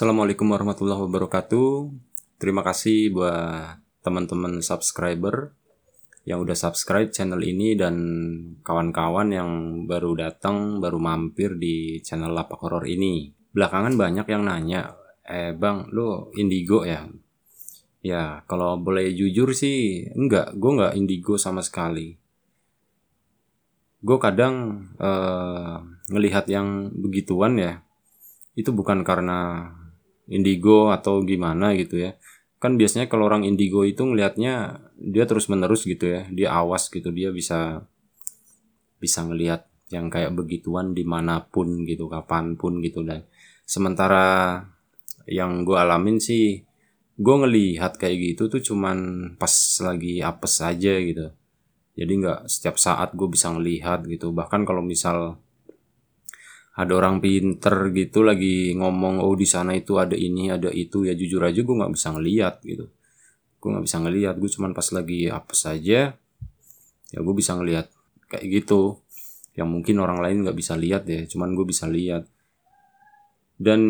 Assalamualaikum warahmatullahi wabarakatuh. Terima kasih buat teman-teman subscriber yang udah subscribe channel ini dan kawan-kawan yang baru datang, baru mampir di channel Lapak Horor ini. Belakangan banyak yang nanya, eh bang, lu indigo ya? Ya, kalau boleh jujur sih, enggak, gue enggak indigo sama sekali. Gue kadang eh, ngelihat yang begituan ya, itu bukan karena indigo atau gimana gitu ya. Kan biasanya kalau orang indigo itu ngelihatnya dia terus menerus gitu ya. Dia awas gitu dia bisa bisa ngelihat yang kayak begituan di mana pun gitu kapan pun gitu. Dan sementara yang gue alamin sih gue ngelihat kayak gitu tuh cuman pas lagi apes aja gitu. Jadi nggak setiap saat gue bisa ngelihat gitu. Bahkan kalau misal ada orang pinter gitu lagi ngomong oh di sana itu ada ini ada itu. Ya jujur aja gue nggak bisa ngeliat gitu. Gue nggak bisa ngeliat gue cuman pas lagi apa saja ya gue bisa ngeliat kayak gitu. Yang mungkin orang lain nggak bisa lihat ya cuman gue bisa lihat dan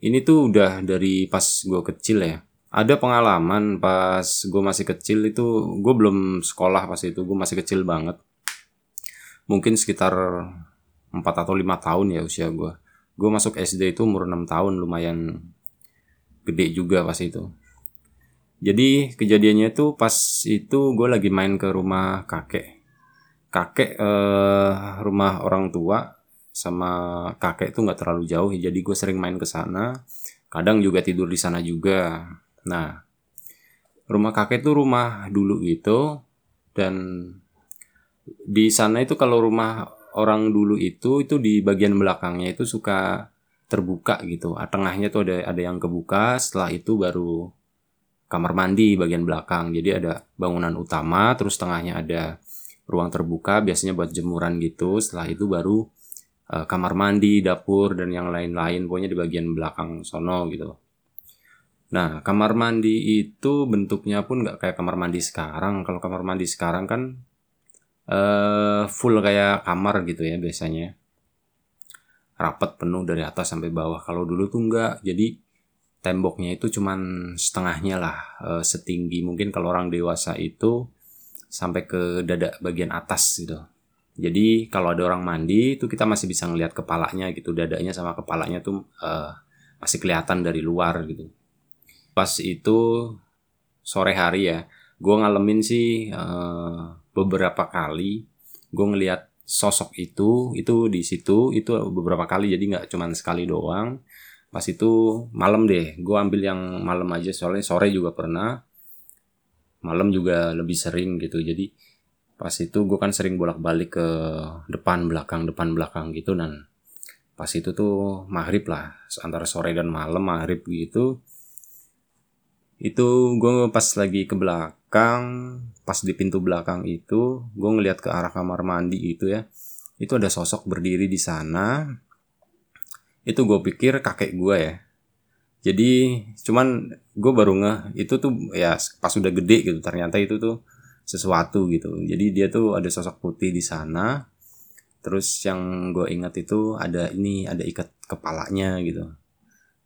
ini tuh udah dari pas gue kecil ya. Ada pengalaman pas gue masih kecil itu gue belum sekolah pas itu gue masih kecil banget. Mungkin sekitar 4 atau 5 tahun ya usia gue gue masuk SD itu umur 6 tahun lumayan gede juga pas itu. Jadi kejadiannya itu pas itu gue lagi main ke rumah kakek. Kakek eh, rumah orang tua sama kakek itu nggak terlalu jauh jadi gue sering main ke sana. Kadang juga tidur di sana juga. Nah rumah kakek itu rumah dulu gitu dan di sana itu kalau rumah orang dulu itu itu di bagian belakangnya itu suka terbuka gitu. Ah, tengahnya tuh ada ada yang kebuka, setelah itu baru kamar mandi bagian belakang. Jadi ada bangunan utama, terus tengahnya ada ruang terbuka biasanya buat jemuran gitu. Setelah itu baru uh, kamar mandi, dapur dan yang lain-lain pokoknya di bagian belakang sono gitu. Nah, kamar mandi itu bentuknya pun nggak kayak kamar mandi sekarang. Kalau kamar mandi sekarang kan uh, full kayak kamar gitu ya biasanya. Rapat penuh dari atas sampai bawah. Kalau dulu tuh enggak. Jadi temboknya itu cuman setengahnya lah uh, setinggi. Mungkin kalau orang dewasa itu sampai ke dada bagian atas gitu. Jadi kalau ada orang mandi itu kita masih bisa ngelihat kepalanya gitu. Dadanya sama kepalanya tuh uh, masih kelihatan dari luar gitu. Pas itu sore hari ya gue ngalamin sih uh, beberapa kali gue ngelihat sosok itu itu di situ itu beberapa kali. Jadi nggak cuma sekali doang. Pas itu malam deh gue ambil yang malam aja. Soalnya sore juga pernah. Malam juga lebih sering gitu. Jadi pas itu gue kan sering bolak-balik ke depan belakang depan belakang gitu. Dan pas itu tuh maghrib lah antara sore dan malam maghrib gitu itu gue pas lagi ke belakang pas di pintu belakang itu gue ngeliat ke arah kamar mandi gitu ya. Itu ada sosok berdiri di sana. Itu gue pikir kakek gue ya. Jadi cuman gue baru ngeh itu tuh ya pas udah gede gitu ternyata itu tuh sesuatu gitu. Jadi dia tuh ada sosok putih di sana. Terus yang gue ingat itu ada ini ada ikat kepalanya gitu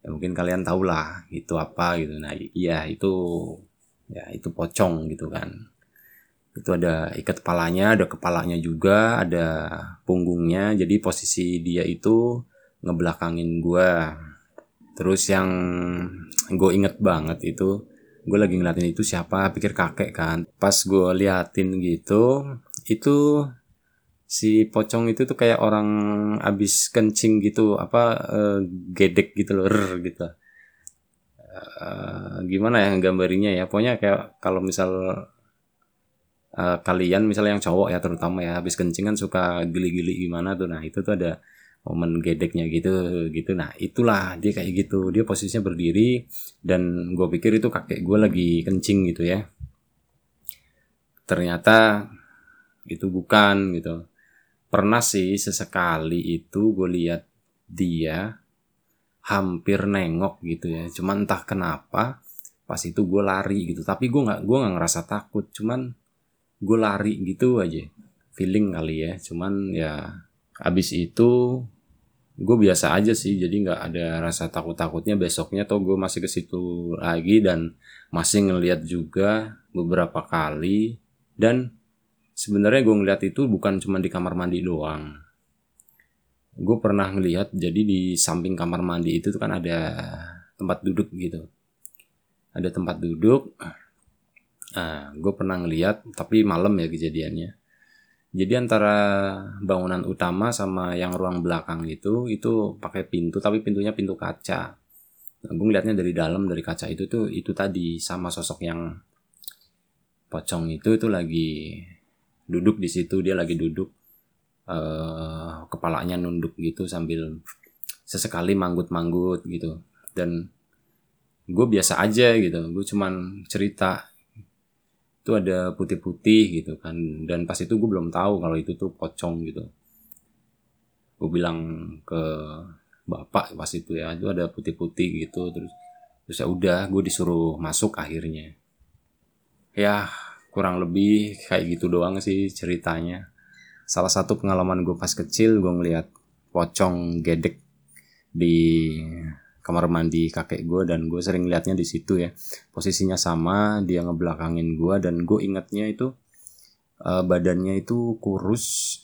ya mungkin kalian tahu lah itu apa gitu. Nah iya itu ya itu pocong gitu kan. Itu ada ikat kepalanya ada kepalanya juga ada punggungnya. Jadi posisi dia itu ngebelakangin gua. Terus yang gue inget banget itu gue lagi ngeliatin itu siapa pikir kakek kan. Pas gue liatin gitu itu si pocong itu tuh kayak orang abis kencing gitu apa uh, gedek gitu loh rrr, gitu. Uh, gimana ya gambarinya ya? Pokoknya kayak kalau misal uh, kalian misalnya yang cowok ya terutama ya habis kencing kan suka gili-gili gimana tuh. Nah itu tuh ada momen gedeknya gitu gitu. Nah itulah dia kayak gitu. Dia posisinya berdiri dan gue pikir itu kakek gue lagi kencing gitu ya. Ternyata itu bukan gitu pernah sih sesekali itu gue lihat dia hampir nengok gitu ya. Cuman entah kenapa pas itu gue lari gitu. Tapi gue nggak gue nggak ngerasa takut. Cuman gue lari gitu aja feeling kali ya. Cuman ya abis itu gue biasa aja sih. Jadi nggak ada rasa takut takutnya besoknya tuh gue masih ke situ lagi dan masih ngeliat juga beberapa kali. Dan sebenarnya gue ngeliat itu bukan cuma di kamar mandi doang. Gue pernah ngeliat jadi di samping kamar mandi itu kan ada tempat duduk gitu. Ada tempat duduk. Nah gue pernah ngeliat tapi malam ya kejadiannya. Jadi antara bangunan utama sama yang ruang belakang itu itu pakai pintu tapi pintunya pintu kaca. Nah, gue ngeliatnya dari dalam dari kaca itu tuh itu tadi sama sosok yang pocong itu itu lagi duduk di situ dia lagi duduk uh, kepalanya nunduk gitu sambil sesekali manggut-manggut gitu. Dan gue biasa aja gitu gue cuman cerita. Itu ada putih-putih gitu kan dan pas itu gue belum tahu kalau itu tuh pocong gitu. Gue bilang ke bapak pas itu ya itu ada putih-putih gitu terus terus ya udah gue disuruh masuk akhirnya. Ya kurang lebih kayak gitu doang sih ceritanya. Salah satu pengalaman gue pas kecil gue ngeliat pocong gedek di kamar mandi kakek gue dan gue sering liatnya di situ ya. Posisinya sama dia ngebelakangin gue dan gue ingatnya itu uh, badannya itu kurus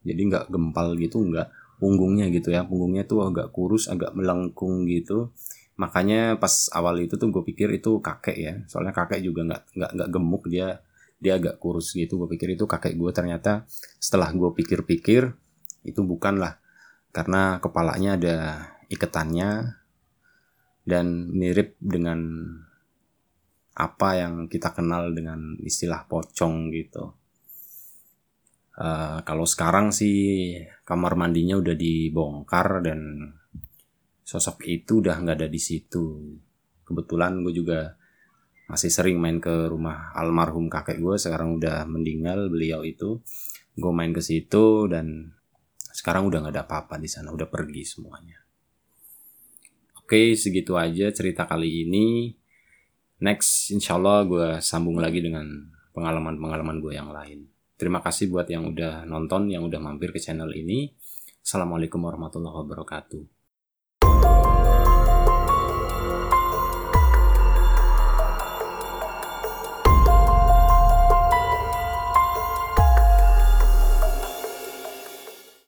jadi nggak gempal gitu nggak punggungnya gitu ya. Punggungnya tuh agak kurus agak melengkung gitu makanya pas awal itu tuh gue pikir itu kakek ya. Soalnya kakek juga nggak nggak nggak gemuk dia dia agak kurus gitu. Gue pikir itu kakek gue ternyata setelah gue pikir-pikir itu bukan lah karena kepalanya ada iketannya dan mirip dengan apa yang kita kenal dengan istilah pocong gitu. Uh, kalau sekarang sih kamar mandinya udah dibongkar dan sosok itu udah nggak ada di situ. Kebetulan gue juga masih sering main ke rumah almarhum kakek gue sekarang udah meninggal beliau itu. Gue main ke situ dan sekarang udah nggak ada apa-apa di sana, udah pergi semuanya. Oke, segitu aja cerita kali ini. Next, insya Allah gue sambung lagi dengan pengalaman-pengalaman gue yang lain. Terima kasih buat yang udah nonton, yang udah mampir ke channel ini. Assalamualaikum warahmatullahi wabarakatuh.